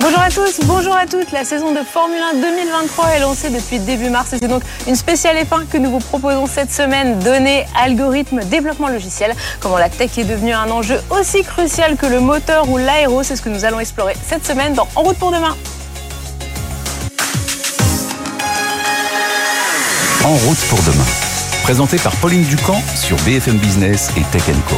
Bonjour à tous, bonjour à toutes. La saison de Formule 1 2023 est lancée depuis début mars et c'est donc une spéciale F1 que nous vous proposons cette semaine. Données, algorithmes, développement logiciel. Comment la tech est devenue un enjeu aussi crucial que le moteur ou l'aéro, c'est ce que nous allons explorer cette semaine dans En route pour demain. En route pour demain. Présenté par Pauline Ducamp sur BFM Business et Tech Co.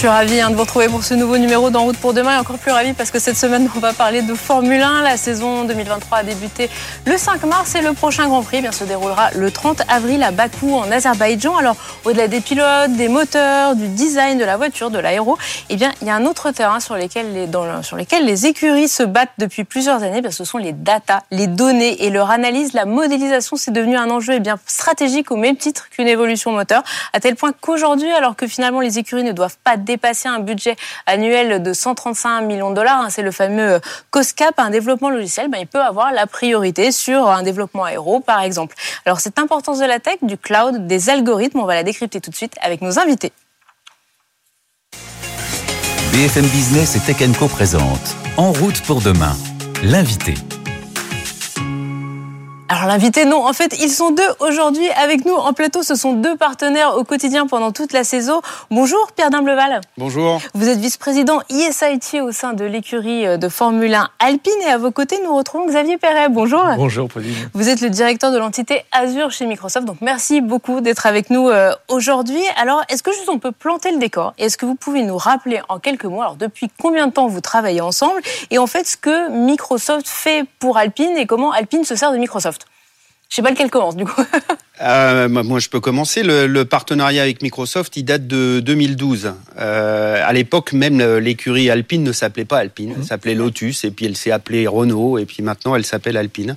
Je suis ravie hein, de vous retrouver pour ce nouveau numéro d'En route pour demain et encore plus ravie parce que cette semaine, on va parler de Formule 1. La saison 2023 a débuté le 5 mars et le prochain Grand Prix bien, se déroulera le 30 avril à Bakou en Azerbaïdjan. Alors, au-delà des pilotes, des moteurs, du design de la voiture, de l'aéro, eh bien, il y a un autre terrain sur lequel les, écuries se battent depuis plusieurs années. Parce que ce sont les data, les données et leur analyse, la modélisation. C'est devenu un enjeu eh bien, stratégique au même titre qu'une évolution moteur. À tel point qu'aujourd'hui, alors que finalement les écuries ne doivent pas dépasser un budget annuel de 135 millions de dollars. Hein, c'est le fameux euh, COSCAP, un développement logiciel. Ben, il peut avoir la priorité sur un développement aéro, par exemple. Alors, cette importance de la tech, du cloud, des algorithmes, on va la décrypter tout de suite avec nos invités. BFM Business et Tech Co présente En route pour demain, l'invité. Alors l'invité, non, en fait, ils sont deux aujourd'hui avec nous en plateau. Ce sont deux partenaires au quotidien pendant toute la saison. Bonjour Pierre Dimbleval. Bonjour. Vous êtes vice-président ISIT au sein de l'écurie de Formule 1 Alpine et à vos côtés, nous retrouvons Xavier Perret. Bonjour. Bonjour Pauline. Vous êtes le directeur de l'entité Azure chez Microsoft, donc merci beaucoup d'être avec nous euh, aujourd'hui. Alors, est-ce que juste on peut planter le décor? Est-ce que vous pouvez nous rappeler en quelques mots, alors depuis combien de temps vous travaillez ensemble? Et en fait ce que Microsoft fait pour Alpine et comment Alpine se sert de Microsoft? Je sais pas lequel commence du coup. euh, moi, je peux commencer. Le, le, partenariat avec Microsoft, il date de 2012. Euh, à l'époque, même l'écurie Alpine ne s'appelait pas Alpine, elle s'appelait Lotus, et puis elle s'est appelée Renault, et puis maintenant elle s'appelle Alpine.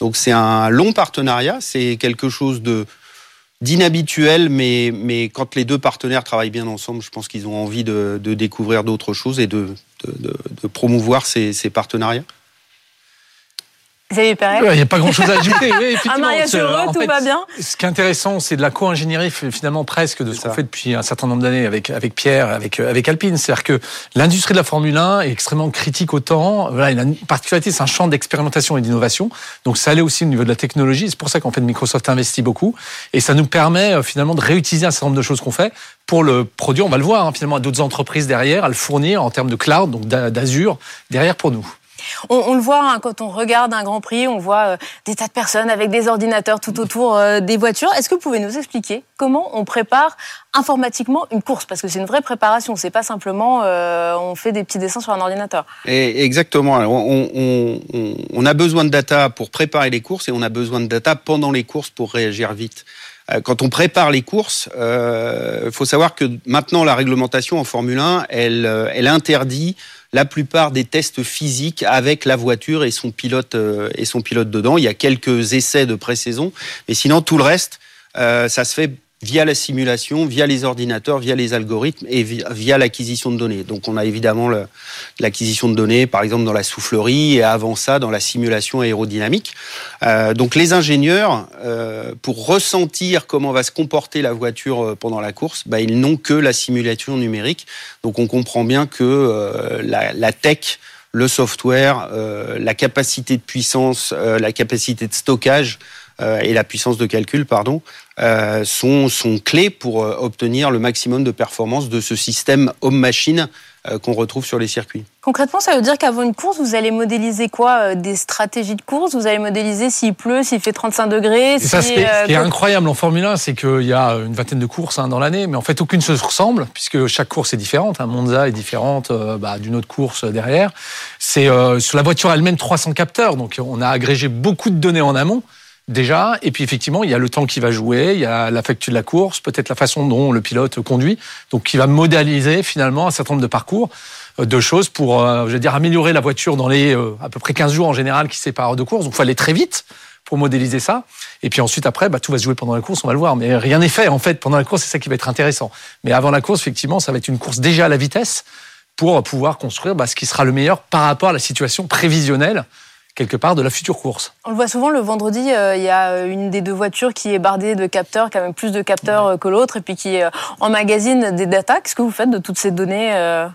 Donc c'est un long partenariat. C'est quelque chose de d'inhabituel, mais, mais quand les deux partenaires travaillent bien ensemble, je pense qu'ils ont envie de, de découvrir d'autres choses et de, de, de promouvoir ces, ces partenariats. Xavier Perret. Il n'y a pas grand-chose à ajouter. Oui, un mariage heureux, tout fait, va bien. Ce qui est intéressant, c'est de la co-ingénierie finalement presque de ce qu'on fait depuis un certain nombre d'années avec avec Pierre, avec avec Alpine. C'est-à-dire que l'industrie de la Formule 1 est extrêmement critique au temps. Voilà, il a une particularité, c'est un champ d'expérimentation et d'innovation. Donc ça allait aussi au niveau de la technologie. C'est pour ça qu'en fait Microsoft investit beaucoup et ça nous permet euh, finalement de réutiliser un certain nombre de choses qu'on fait pour le produire. On va le voir hein, finalement à d'autres entreprises derrière, à le fournir en termes de cloud, donc d'Azure derrière pour nous. On, le voit hein, quand on regarde un Grand Prix, on voit euh, des tas de personnes avec des ordinateurs tout autour euh, des voitures. Est-ce que vous pouvez nous expliquer comment on prépare informatiquement une course? Parce que c'est une vraie préparation, c'est pas simplement euh, on fait des petits dessins sur un ordinateur. Exactement. On, a besoin de data pour préparer les courses et on a besoin de data pendant les courses pour réagir vite quand on prépare les courses, il euh, faut savoir que maintenant la réglementation en Formule 1, elle, euh, elle interdit la plupart des tests physiques avec la voiture et son pilote et son pilote dedans. Il y a quelques essais de pré-saison, mais sinon tout le reste, ça se fait via la simulation, via les ordinateurs, via les algorithmes et via l'acquisition de données. Donc on a évidemment l'acquisition de données, par exemple dans la soufflerie, et avant ça dans la simulation aérodynamique. Euh, donc les ingénieurs, euh, pour ressentir comment va se comporter la voiture euh, pendant la course, bah, ils n'ont que la simulation numérique. Donc on comprend bien que euh, la, la, tech, le software, euh, la capacité de puissance, euh, la capacité de stockage et la puissance de calcul, pardon, euh, sont, sont clés pour euh, obtenir le maximum de performance de ce système homme-machine euh, qu'on retrouve sur les circuits. Concrètement, ça veut dire qu'avant une course, vous allez modéliser quoi Des stratégies de course? Vous allez modéliser s'il pleut, s'il fait 35 degrés si, ça, ce, qui est, ce qui est incroyable en Formule 1, c'est qu'il y a une vingtaine de courses hein, dans l'année, mais en fait, aucune se ressemble, puisque chaque course est différente. Hein. Monza est différente euh, bah, d'une autre course derrière. C'est euh, sur la voiture elle-même 300 capteurs, donc on a agrégé beaucoup de données en amont déjà. Et puis effectivement, il y a le temps qui va jouer, il y a la facture de la course, peut-être la façon dont le pilote conduit, donc qui va modéliser finalement un certain nombre de parcours euh, de choses pour, euh, je veux dire, améliorer la voiture dans les euh, à peu près 15 jours en général qui séparent de course. Donc, il faut aller très vite pour modéliser ça. Et puis ensuite, après, bah, tout va se jouer pendant la course, on va le voir. Mais rien n'est fait, en fait, pendant la course, c'est ça qui va être intéressant. Mais avant la course, effectivement, ça va être une course déjà à la vitesse pour pouvoir construire bah, ce qui sera le meilleur par rapport à la situation prévisionnelle quelque part de la future course. On le voit souvent le vendredi, euh, il y a une des deux voitures qui est bardée de capteurs, qui a même plus de capteurs ouais. que l'autre, et puis qui euh, emmagasine des datas. Qu'est-ce que vous faites de toutes ces données euh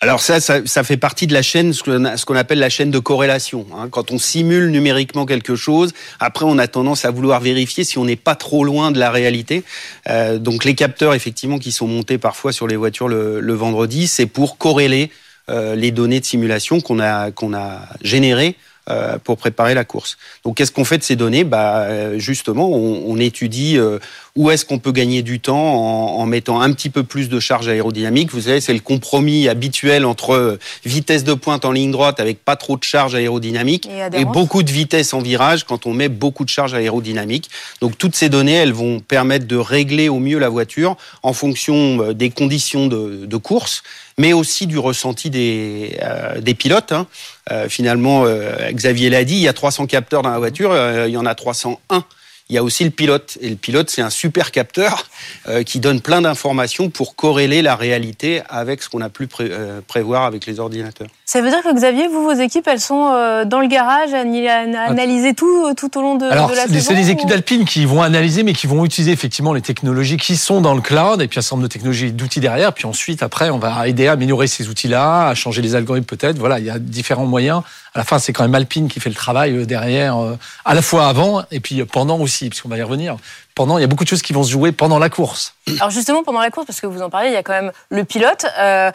alors ça, ça, ça, fait partie de la chaîne, ce qu'on appelle la chaîne de corrélation. Hein. Quand on simule numériquement quelque chose, après on a tendance à vouloir vérifier si on n'est pas trop loin de la réalité. Euh, donc les capteurs, effectivement, qui sont montés parfois sur les voitures le, le vendredi, c'est pour corréler euh, les données de simulation qu'on a, qu'on a générées euh, pour préparer la course. Donc, qu'est-ce qu'on fait de ces données? Bah, euh, Justement, on, on étudie euh, où est-ce qu'on peut gagner du temps en, en, mettant un petit peu plus de charge aérodynamique. Vous savez, c'est le compromis habituel entre vitesse de pointe en ligne droite avec pas trop de charge aérodynamique et, et beaucoup de vitesse en virage quand on met beaucoup de charge aérodynamique. Donc, toutes ces données, elles vont permettre de régler au mieux la voiture en fonction des conditions de, de course mais aussi du ressenti des, euh, des pilotes. Hein. Euh, finalement, euh, Xavier l'a dit, il y a 300 capteurs dans la voiture, il y en a 301 il y a aussi le pilote. Et le pilote, c'est un super capteur euh, qui donne plein d'informations pour corréler la réalité avec ce qu'on a pu pré euh, prévoir avec les ordinateurs. Ça veut dire que Xavier, vous, vos équipes, elles sont euh, dans le garage à analyser tout tout au long de, Alors, de la saison C'est les équipes d'Alpine qui vont analyser, mais qui vont utiliser effectivement les technologies qui sont dans le cloud, et puis un certain nombre de technologies d'outils derrière. Puis ensuite, après, on va aider à améliorer ces outils-là, à changer les algorithmes peut-être. Voilà, il y a différents moyens à la fin, c'est quand même Alpine qui fait le travail euh, derrière, euh, à la fois avant et puis pendant aussi, puisqu'on va y revenir. Pendant, il y a beaucoup de choses qui vont se jouer pendant la course. Alors justement, pendant la course, parce que vous en parlez, il y a quand même le pilote. Euh,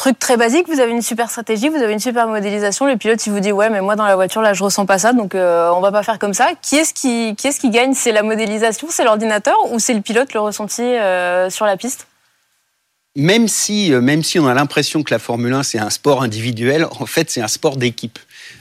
truc très basique, vous avez une super stratégie, vous avez une super modélisation. Le pilote, il vous dit ouais, mais moi dans la voiture là, je ressens pas ça, donc euh, on va pas faire comme ça. Qui est-ce qui, qui est-ce qui gagne? C'est la modélisation, c'est l'ordinateur ou c'est le pilote le ressenti euh, sur la piste? Même si, euh, même si on a l'impression que la Formule 1 c'est un sport individuel, en fait c'est un sport d'équipe.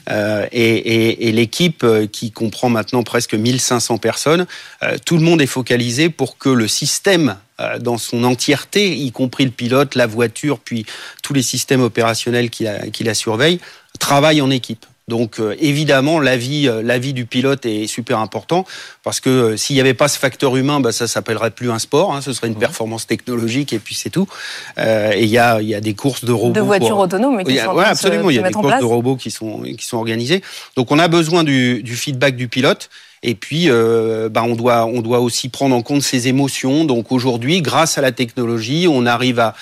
Euh, et, l'équipe euh, qui comprend maintenant presque 1500 personnes, euh, tout le monde est focalisé pour que le système dans son entièreté, y compris le pilote, la voiture, puis tous les systèmes opérationnels qui la, qui la surveillent, travaille en équipe. Donc euh, évidemment, l'avis euh, du pilote est super important parce que euh, s'il n'y avait pas ce facteur humain, bah, ça s'appellerait plus un sport, hein, ce serait une performance technologique et puis c'est tout. Et il y a, y a des courses de robots. De voitures pour... autonomes qui a, sont ouais, absolument, il y a des courses de robots qui sont, qui sont organisées. Donc on a besoin du, du feedback du pilote. Et puis, euh, bah, on, doit, on doit aussi prendre en compte ses émotions. Donc aujourd'hui, grâce à la technologie, on arrive à,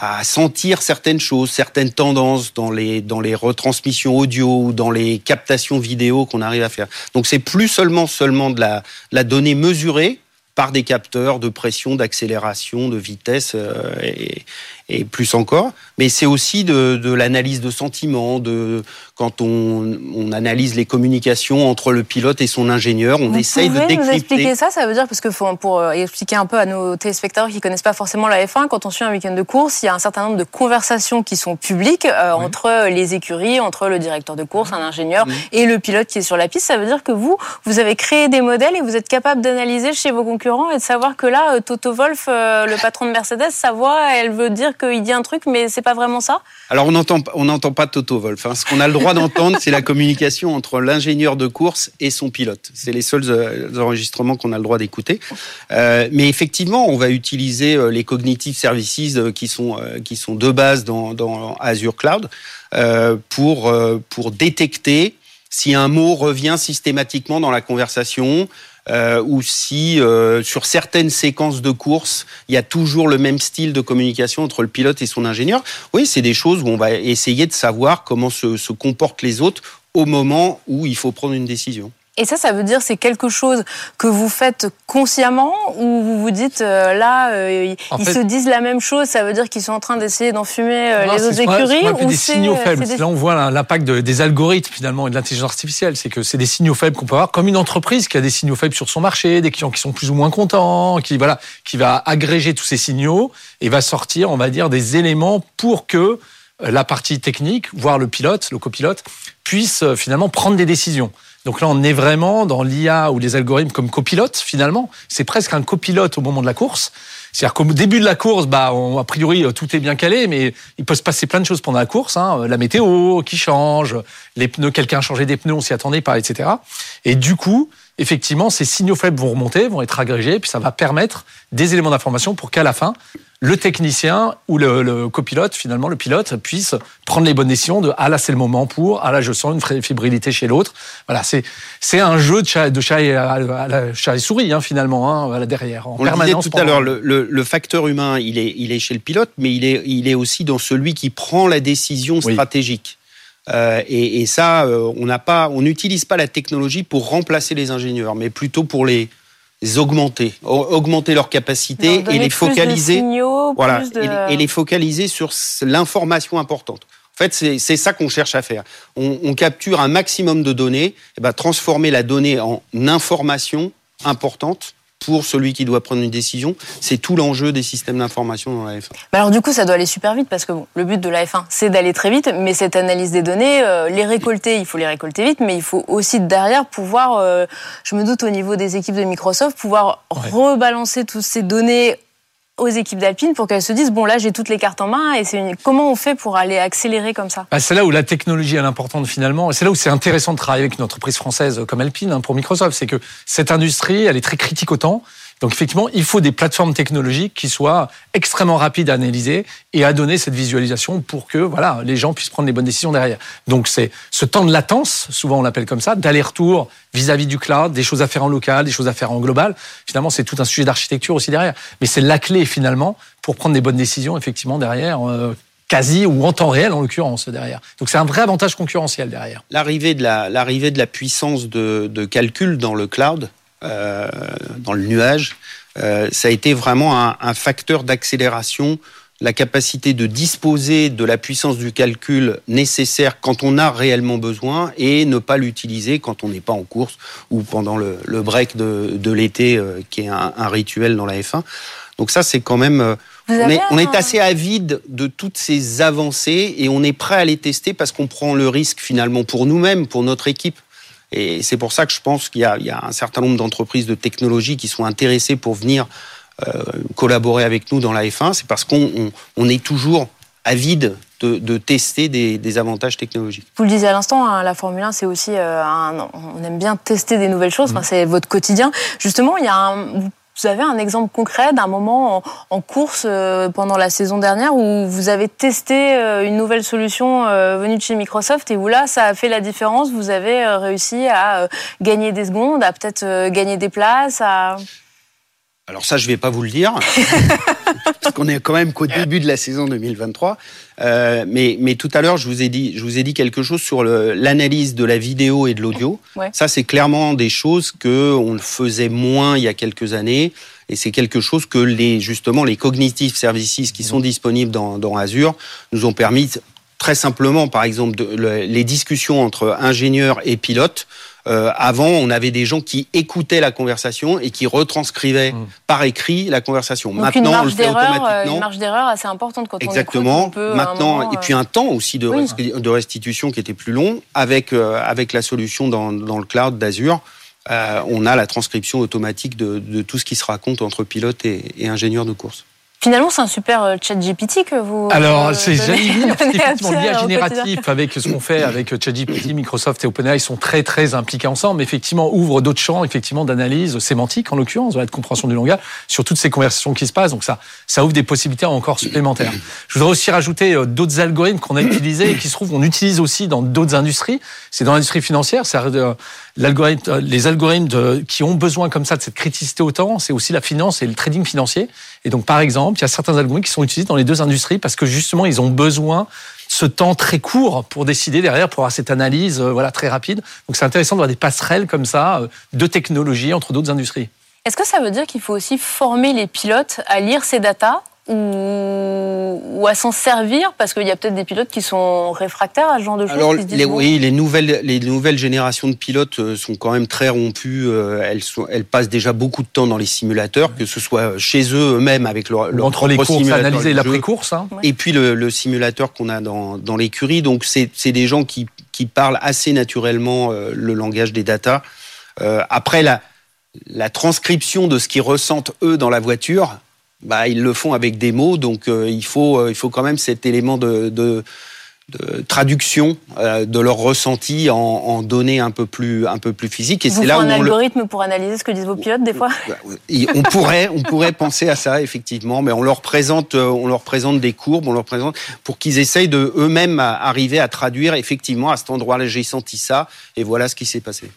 à sentir certaines choses, certaines tendances dans les, dans les retransmissions audio ou dans les captations vidéo qu'on arrive à faire. Donc c'est plus seulement, seulement de la, la donnée mesurée par des capteurs de pression, d'accélération, de vitesse euh, et, et plus encore. Mais c'est aussi de, de l'analyse de sentiments, de quand on, on, analyse les communications entre le pilote et son ingénieur, on Vous essaye de décrypter. nous expliquer ça? Ça veut dire parce que faut, pour euh, expliquer un peu à nos téléspectateurs qui connaissent pas forcément la F1, quand on suit un week-end de course, il y a un certain nombre de conversations qui sont publiques euh, oui. entre les écuries, entre le directeur de course, un ingénieur oui. et le pilote qui est sur la piste. Ça veut dire que vous, vous avez créé des modèles et vous êtes capable d'analyser chez vos concurrents et de savoir que là, euh, Toto Wolf, le patron de Mercedes, sa voix, elle veut dire qu'il dit un truc, mais c'est pas vraiment ça? Alors on n'entend on n'entend pas Toto Wolf. Hein. Ce qu'on a le droit d'entendre, c'est la communication entre l'ingénieur de course et son pilote. C'est les seuls euh, enregistrements qu'on a le droit d'écouter. Euh, mais effectivement, on va utiliser euh, les cognitive services qui sont qui sont de base dans, dans Azure Cloud pour pour détecter si un mot revient systématiquement dans la conversation, euh, ou si euh, sur certaines séquences de course, il y a toujours le même style de communication entre le pilote et son ingénieur. Oui, c'est des choses où on va essayer de savoir comment se, se comportent les autres au moment où il faut prendre une décision. Et ça, ça veut dire c'est quelque chose que vous faites consciemment ou vous vous dites euh, là euh, ils fait, se disent la même chose, ça veut dire qu'ils sont en train d'essayer d'enfumer euh, les autres écuries ou des signaux faibles. Des... Là, on voit l'impact de, des algorithmes finalement et de l'intelligence artificielle, c'est que c'est des signaux faibles qu'on peut avoir comme une entreprise qui a des signaux faibles sur son marché, des clients qui sont plus ou moins contents, qui voilà, qui va agréger tous ces signaux et va sortir, on va dire, des éléments pour que la partie technique, voire le pilote, le copilote, puisse finalement prendre des décisions. Donc là, on est vraiment dans l'IA ou les algorithmes comme copilote, finalement. C'est presque un copilote au moment de la course. C'est-à-dire qu'au début de la course, bah, on, a priori, tout est bien calé, mais il peut se passer plein de choses pendant la course. Hein. La météo qui change, les pneus, quelqu'un a changé des pneus, on s'y attendait pas, etc. Et du coup, effectivement, ces signaux faibles vont remonter, vont être agrégés, puis ça va permettre des éléments d'information pour qu'à la fin, le technicien ou le, copilote, finalement, le pilote, puisse prendre les bonnes décisions de ah là c'est le moment pour, ah là je sens une fébrilité chez l'autre. Voilà, c'est c'est un jeu de chat, de chat et, à, chat et souris hein, finalement hein, derrière. En On permanence le disait tout à l'heure, le, le, facteur humain, il est il est chez le pilote, mais il est il est aussi dans celui qui prend la décision stratégique. Euh, et, et, ça, euh, on n'a pas, on n'utilise pas la technologie pour remplacer les ingénieurs, mais plutôt pour les augmenter, augmenter leur capacité et les focaliser, voilà, et, les focaliser sur l'information importante. En fait, c'est ça qu'on cherche à faire. On, on, capture un maximum de données, et eh ben, transformer la donnée en information importante pour celui qui doit prendre une décision. C'est tout l'enjeu des systèmes d'information dans la F1. alors du coup, ça doit aller super vite parce que le but de la F1, c'est d'aller très vite, mais cette analyse des données, euh, les récolter, il faut les récolter vite, mais il faut aussi derrière pouvoir, euh, je me doute au niveau des équipes de Microsoft, pouvoir rebalancer toutes ces données aux équipes d'Alpine pour qu'elles se disent bon là j'ai toutes les cartes en main et c'est comment on fait pour aller accélérer comme ça? Bah, C'est là où la technologie est importante finalement. C'est là où c'est intéressant de travailler avec une entreprise française comme Alpine hein, pour Microsoft. C'est que cette industrie elle est très critique au temps donc effectivement, il faut des plateformes technologiques qui soient extrêmement rapides à analyser et à donner cette visualisation pour que voilà, les gens puissent prendre les bonnes décisions derrière. Donc c'est ce temps de latence, souvent on l'appelle comme ça, d'aller-retour vis-à-vis du cloud, des choses à faire en local, des choses à faire en global. Finalement, c'est tout un sujet d'architecture aussi derrière. Mais c'est la clé finalement pour prendre des bonnes décisions effectivement derrière. Euh, quasi ou en temps réel en l'occurrence derrière. Donc c'est un vrai avantage concurrentiel derrière. L'arrivée de la, l'arrivée de la puissance de, de calcul dans le cloud, euh, dans le nuage, euh, ça a été vraiment un, un facteur d'accélération la capacité de disposer de la puissance du calcul nécessaire quand on a réellement besoin et ne pas l'utiliser quand on n'est pas en course ou pendant le, le break de, de l'été euh, qui est un, un, rituel dans la F1. Donc ça, c'est quand même... On est, on est, assez avide de toutes ces avancées et on est prêt à les tester parce qu'on prend le risque finalement pour nous-mêmes, pour notre équipe. Et c'est pour ça que je pense qu'il y, y, a un certain nombre d'entreprises de technologie qui sont intéressées pour venir euh, collaborer avec nous dans la F1. C'est parce qu'on on, est toujours avide de, de, tester des, des, avantages technologiques. Vous le disiez à l'instant, hein, la Formule 1, c'est aussi, euh, un, on aime bien tester des nouvelles choses. Enfin, mm. c'est votre quotidien. Justement, il y a un, vous avez un exemple concret d'un moment en, course euh, pendant la saison dernière où vous avez testé euh, une nouvelle solution euh, venue de chez Microsoft et où là, ça a fait la différence. Vous avez réussi à gagner des secondes, à peut-être gagner des places, à... Alors ça, je vais pas vous le dire, parce qu'on est quand même qu'au début de la saison 2023. Euh, mais, mais tout à l'heure, je vous ai dit, je vous ai dit quelque chose sur l'analyse de la vidéo et de l'audio. Ouais. Ça, c'est clairement des choses que on faisait moins il y a quelques années, et c'est quelque chose que les justement les cognitive services qui sont disponibles dans, dans Azure nous ont permis très simplement, par exemple, de, les discussions entre ingénieurs et pilotes euh, avant, on avait des gens qui écoutaient la conversation et qui retranscrivaient mmh. par écrit la conversation. Donc Maintenant, une marge on le fait automatiquement. Une marge d'erreur assez importante quand Exactement. on écoute. Maintenant, et puis un temps aussi de, de, restitution qui était plus long avec euh, avec la solution dans, dans le cloud d'Azure. Euh, on a la transcription automatique de, de, tout ce qui se raconte entre pilote et, et ingénieur de course. Finalement, c'est un super euh, chat GPT que vous. Alors, euh, c'est effectivement l'IA génératif avec ce qu'on fait avec ChatGPT, Microsoft et OpenAI sont très très impliqués ensemble. Effectivement, ouvre d'autres champs, effectivement, d'analyse sémantique en l'occurrence, de compréhension du langage sur toutes ces conversations qui se passent. Donc ça, ça ouvre des possibilités encore supplémentaires. Je voudrais aussi rajouter euh, d'autres algorithmes qu'on a utilisés et qui se trouvent, on utilise aussi dans d'autres industries. C'est dans l'industrie financière. Les algorithmes qui ont besoin comme ça de cette criticité au temps. C'est aussi la finance et le trading financier. Et donc, par exemple il y a certains algorithmes qui sont utilisés dans les deux industries parce que justement, ils ont besoin ce temps très court pour décider derrière, pour avoir cette analyse euh, voilà, très rapide. Donc c'est intéressant d'avoir des passerelles comme ça euh, de technologie entre d'autres industries. Est-ce que ça veut dire qu'il faut aussi former les pilotes à lire ces datas ou, à s'en servir parce qu'il y a peut-être des pilotes qui sont réfractaires à ce genre de choses. Alors, oui, les nouvelles, les nouvelles générations de pilotes euh, sont quand même très rompues. Euh, elles, sont, elles passent déjà beaucoup de temps dans les simulateurs, que ce soit chez eux eux-mêmes avec leur, leur entre les courses, analyser l'après-course, hein. et puis le, le, simulateur qu'on a dans, dans l'écurie. Donc c'est des gens qui, qui parlent assez naturellement euh, le langage des datas. Euh, après la la transcription de ce qu'ils ressentent eux dans la voiture, bah, ils le font avec des mots, donc euh, il, faut, euh, il faut quand même cet élément de, de, de traduction euh, de leur ressenti en, en, données un peu plus un peu plus physiques. Et c'est là où un algorithme pour analyser ce que disent vos pilotes des fois bah, on pourrait on pourrait penser à ça effectivement mais on leur présente on leur présente des courbes on leur présente pour qu'ils essayent de eux-mêmes arriver à traduire effectivement à cet endroit-là j'ai senti ça et voilà ce qui s'est passé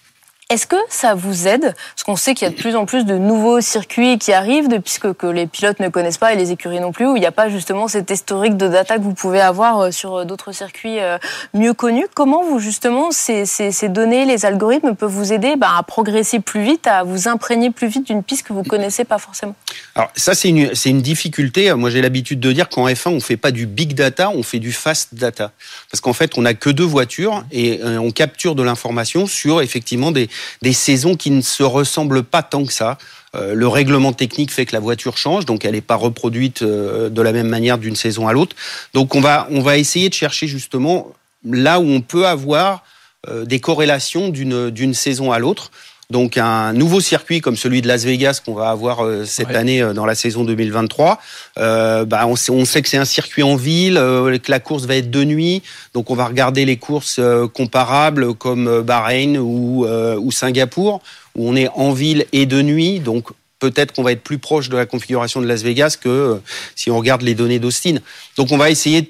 est-ce que ça vous aide? Parce qu'on sait qu'il y a de plus en plus de nouveaux circuits qui arrivent, puisque que les pilotes ne connaissent pas et les écuries non plus, où il n'y a pas justement cet historique de data que vous pouvez avoir euh, sur euh, d'autres circuits euh, mieux connus. Comment vous justement ces, données, les algorithmes peuvent vous aider bah, à progresser plus vite, à vous imprégner plus vite d'une piste que vous connaissez pas forcément? Alors ça c'est une, c'est une difficulté. Moi j'ai l'habitude de dire qu'en F1 on fait pas du big data, on fait du fast data, parce qu'en fait on a que deux voitures et on capture de l'information sur effectivement des des saisons qui ne se ressemblent pas tant que ça. Euh, le règlement technique fait que la voiture change, donc elle n'est pas reproduite euh, de la même manière d'une saison à l'autre. Donc on va, on va essayer de chercher justement là où on peut avoir euh, des corrélations d'une saison à l'autre. Donc un nouveau circuit comme celui de Las Vegas qu'on va avoir euh, cette année euh, dans la saison 2023, euh, bah on, sait, on sait que c'est un circuit en ville, euh, que la course va être de nuit, donc on va regarder les courses comparables comme Bahreïn ou, ou Singapour où on est en ville et de nuit, donc peut-être qu'on va être plus proche de la configuration de Las Vegas que si on regarde les données d'Austin. Donc on va essayer de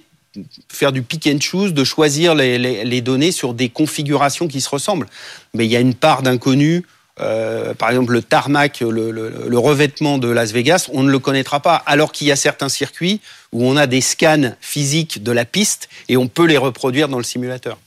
faire du pick and choose, de choisir les, les, données sur des configurations qui se ressemblent. Mais il y a une part d'inconnu. Euh, par exemple, le tarmac, le, revêtement de Las Vegas, on ne le connaîtra pas. Alors qu'il y a certains circuits où on a des scans physiques de la piste et on peut les reproduire dans le simulateur.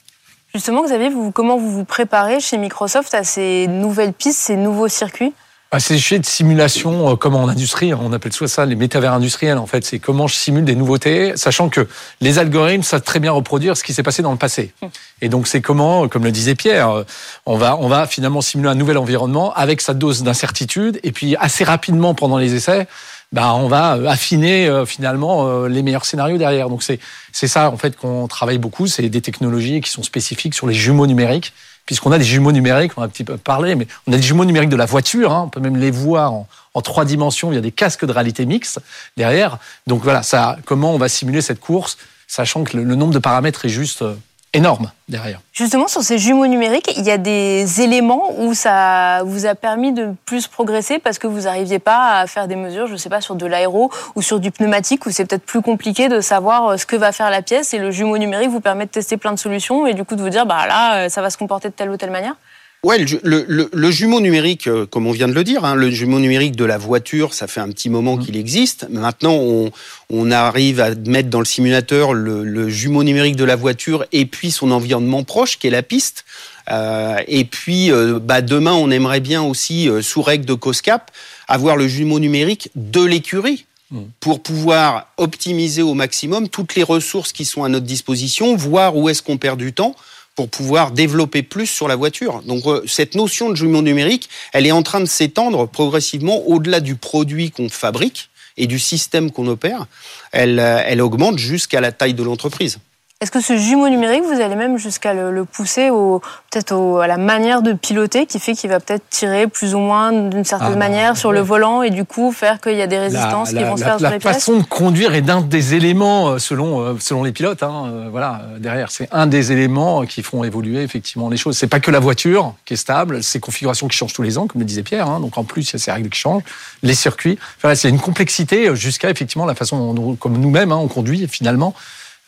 Justement, Xavier, vous, comment vous vous préparez chez Microsoft à ces nouvelles pistes, ces nouveaux circuits? Ah, des de simulation euh, comme en industrie, hein. on appelle soit ça les métavers industriels en fait. C'est comment je simule des nouveautés, sachant que les algorithmes savent très bien reproduire ce qui s'est passé dans le passé. Et donc c'est comment, comme le disait Pierre, euh, on va on va finalement simuler un nouvel environnement avec sa dose d'incertitude et puis assez rapidement pendant les essais, bah, on va euh, affiner finalement les meilleurs scénarios derrière. Donc c'est ça en fait qu'on travaille beaucoup, c'est des technologies qui sont spécifiques sur les jumeaux numériques puisqu'on a des jumeaux numériques, on a un petit peu parlé, mais on a des jumeaux numériques de la voiture, hein, on peut même les voir en, en, trois dimensions, il y a des casques de réalité mixte derrière. Donc voilà, ça, comment on va simuler cette course, sachant que le, le nombre de paramètres est juste euh, énorme derrière. Justement, sur ces jumeaux numériques, il y a des éléments où ça vous a permis de plus progresser parce que vous n'arriviez pas à faire des mesures, je ne sais pas, sur de l'aéro ou sur du pneumatique, où c'est peut-être plus compliqué de savoir euh, ce que va faire la pièce et le jumeau numérique vous permet de tester plein de solutions et du coup de vous dire, bah là, euh, ça va se comporter de telle ou telle manière Ouais, le, le, le, jumeau numérique, euh, comme on vient de le dire, hein, le jumeau numérique de la voiture, ça fait un petit moment mmh. qu'il existe. Maintenant, on, on, arrive à mettre dans le simulateur le, jumeau numérique de la voiture et puis son environnement proche, qui est la piste. Euh, et puis, euh, bah, demain, on aimerait bien aussi, euh, sous règle de COSCAP, avoir le jumeau numérique de l'écurie mmh. pour pouvoir optimiser au maximum toutes les ressources qui sont à notre disposition, voir où est-ce qu'on perd du temps pour pouvoir développer plus sur la voiture. Donc euh, cette notion de jumeau numérique, elle est en train de s'étendre progressivement au-delà du produit qu'on fabrique et du système qu'on opère. Elle, euh, elle augmente jusqu'à la taille de l'entreprise. Est-ce que ce jumeau numérique, vous allez même jusqu'à le, pousser au, peut-être à la manière de piloter qui fait qu'il va peut-être tirer plus ou moins d'une certaine ah, manière sur le volant et du coup faire qu'il y a des résistances qui vont se faire la, sur les La façon de conduire est d'un des éléments euh, selon euh, selon les pilotes. Hein, euh, voilà, derrière, c'est un des éléments qui font évoluer effectivement les choses. C'est pas que la voiture qui est stable, c'est configurations qui changent tous les ans, comme le disait Pierre. Hein, donc en plus, il y a ces règles qui changent, les circuits. Enfin, c'est une complexité jusqu'à effectivement la façon dont, comme nous-mêmes hein, on conduit finalement.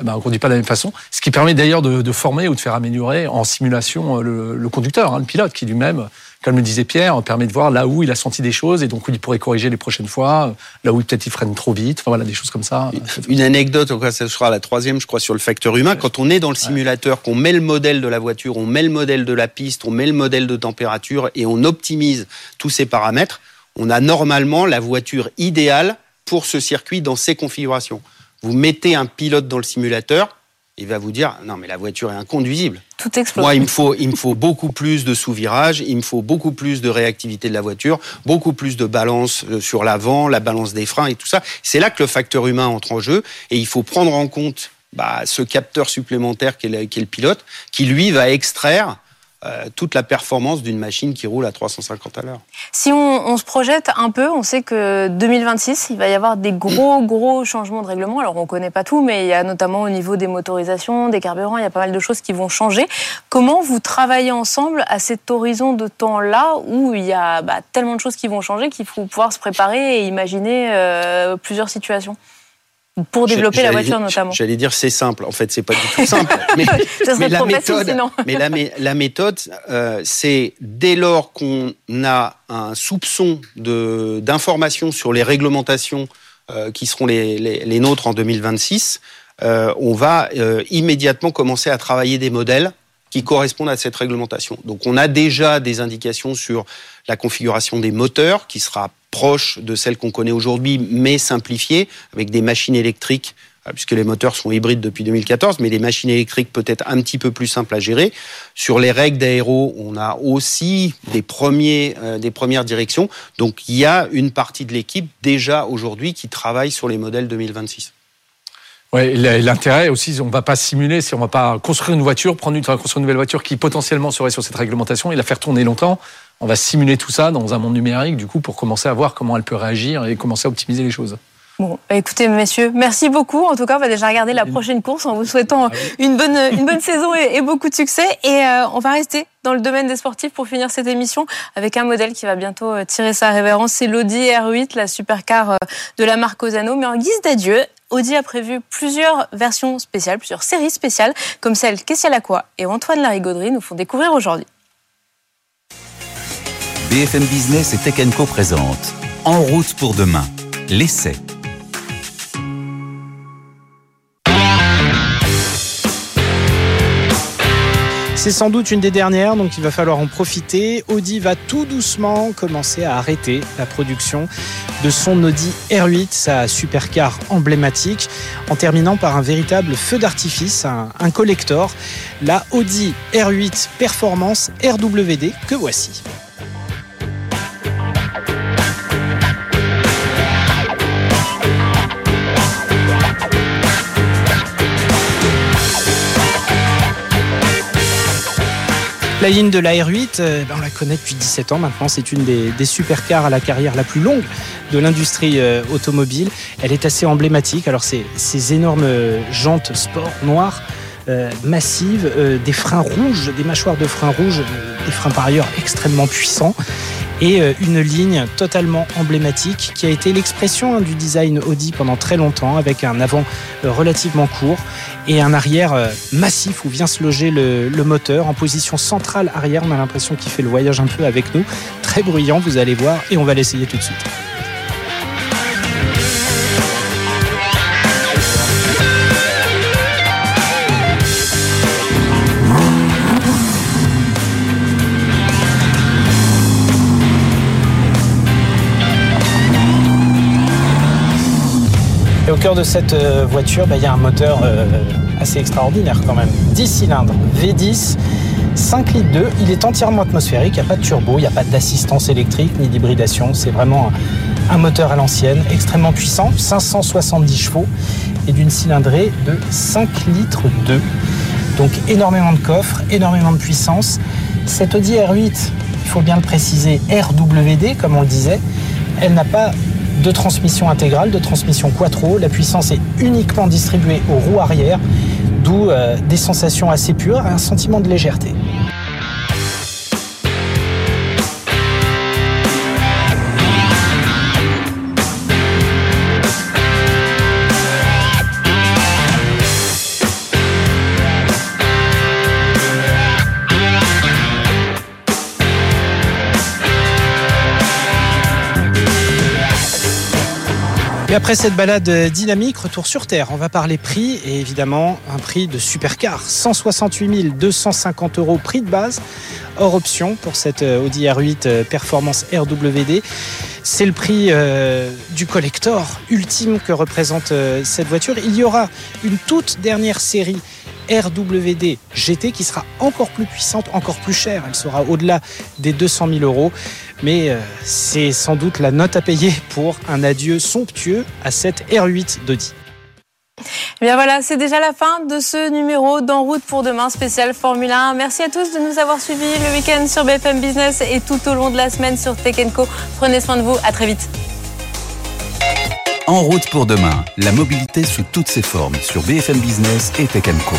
Ben, on ne conduit pas de la même façon. Ce qui permet d'ailleurs de, de, former ou de faire améliorer en simulation euh, le, le conducteur, hein, le pilote, qui lui-même, comme le disait Pierre, permet de voir là où il a senti des choses et donc où il pourrait corriger les prochaines fois, là où peut-être il freine trop vite, enfin voilà, des choses comme ça. Une anecdote, ça sera la troisième, je crois, sur le facteur humain. Quand on est dans le simulateur, qu'on met le modèle de la voiture, on met le modèle de la piste, on met le modèle de température et on optimise tous ces paramètres, on a normalement la voiture idéale pour ce circuit dans ces configurations. Vous mettez un pilote dans le simulateur, il va vous dire non mais la voiture est inconduisible. Tout explose. Moi il me faut il me faut beaucoup plus de sous-virage, il me faut beaucoup plus de réactivité de la voiture, beaucoup plus de balance euh, sur l'avant, la balance des freins et tout ça. C'est là que le facteur humain entre en jeu et il faut prendre en compte bah, ce capteur supplémentaire qu'est le, le, pilote, qui lui va extraire euh, toute la performance d'une machine qui roule à 350 à l'heure. Si on, se projette un peu, on sait que 2026, il va y avoir des gros, gros changements de règlement. Alors, on ne connaît pas tout, mais il y a notamment au niveau des motorisations, des carburants, il y a pas mal de choses qui vont changer. Comment vous travaillez ensemble à cet horizon de temps-là où il y a bah, tellement de choses qui vont changer qu'il faut pouvoir se préparer et imaginer euh, plusieurs situations? Pour développer la voiture notamment. J'allais dire c'est simple. En fait, c'est pas du tout simple. mais, la méthode, mais la, méthode, euh, c'est dès lors qu'on a un soupçon d'informations sur les réglementations euh, qui seront les, les, nôtres en 2026, euh, on va immédiatement commencer à travailler des modèles qui correspondent à cette réglementation. Donc on a déjà des indications sur la configuration des moteurs qui sera proche de celle qu'on connaît aujourd'hui, mais simplifiée, avec des machines électriques euh, puisque les moteurs sont hybrides depuis 2014, mais des machines électriques peut-être un petit peu plus simples à gérer. Sur les règles d'aéro, on a aussi des, premiers, euh, des premières directions. Donc il y a une partie de l'équipe déjà aujourd'hui qui travaille sur les modèles 2026. Ouais, l'intérêt aussi, on ne va pas simuler, si on ne va pas construire une voiture, prendre une, construire une nouvelle voiture qui potentiellement serait sur cette réglementation et la faire tourner longtemps. On va simuler tout ça dans un monde numérique, du coup, pour commencer à voir comment elle peut réagir et commencer à optimiser les choses. Bon, bah, écoutez, messieurs, merci beaucoup. En tout cas, on va déjà regarder la prochaine course en vous souhaitant ah une bonne, une bonne saison et, beaucoup de succès. Et euh, on va rester dans le domaine des sportifs pour finir cette émission avec un modèle qui va bientôt euh, tirer sa révérence. C'est l'Audi R8, la supercar euh, de la marque Ozano. Mais en guise d'adieu, Audi a prévu plusieurs versions spéciales, plusieurs séries spéciales, comme celle qu'Essia Lacroix et Antoine Larigauderie nous font découvrir aujourd'hui. BFM Business et Tech Co présente En route pour demain, l'essai. C'est sans doute une des dernières, donc il va falloir en profiter. Audi va tout doucement commencer à arrêter la production de son Audi R8, sa supercar emblématique, en terminant par un véritable feu d'artifice, un, un collector, la Audi R8 Performance RWD que voici. La ligne de la R8, euh, ben, on la connaît depuis 17 ans maintenant. C'est une des, supercars à la carrière la plus longue de l'industrie euh, automobile. Elle est assez emblématique. Alors, ces énormes euh, jantes sport noires. massives, des freins rouges, des mâchoires de freins rouges, des freins par ailleurs extrêmement puissants et une ligne totalement emblématique qui a été l'expression hein, du design Audi pendant très longtemps avec un avant relativement court et un arrière euh, massif où vient se loger le, moteur en position centrale arrière. On a l'impression qu'il fait le voyage un peu avec nous. Très bruyant, vous allez voir, et on va l'essayer tout de suite. De cette euh, voiture, bah, il y a un moteur euh, assez extraordinaire quand même. 10 cylindres, V10, 5 litres 2. Il est entièrement atmosphérique, il n'y a pas de turbo, il n'y a pas d'assistance électrique ni d'hybridation. C'est vraiment un moteur à l'ancienne, extrêmement puissant, 570 chevaux et d'une cylindrée de 5 litres 2. Donc énormément de coffre, énormément de puissance. Cette Audi R8, il faut bien le préciser, RWD comme on le disait, elle n'a pas de transmission intégrale, de transmission quattro. La puissance est uniquement distribuée aux roues arrière, d'où euh, des sensations assez pures et un sentiment de légèreté. Après cette balade dynamique, retour sur Terre. On va parler prix et évidemment un prix de supercar. 168 250 euros prix de base, hors option pour cette euh, Audi R8 euh, Performance RWD. C'est le prix euh, du collector ultime que représente cette voiture. Il y aura une toute dernière série RWD GT qui sera encore plus puissante, encore plus chère. Elle sera au-delà des 200 000 euros. Mais euh, c'est sans doute la note à payer pour un adieu somptueux à cette R8 d'Audi. Et bien voilà, c'est déjà la fin de ce numéro d'En route pour demain spécial Formule 1. Merci à tous de nous avoir suivis le week-end sur BFM Business et tout au long de la semaine sur Tech Co. Prenez soin de vous, à très vite. En route pour demain, la mobilité sous toutes ses formes sur BFM Business et Tech Co.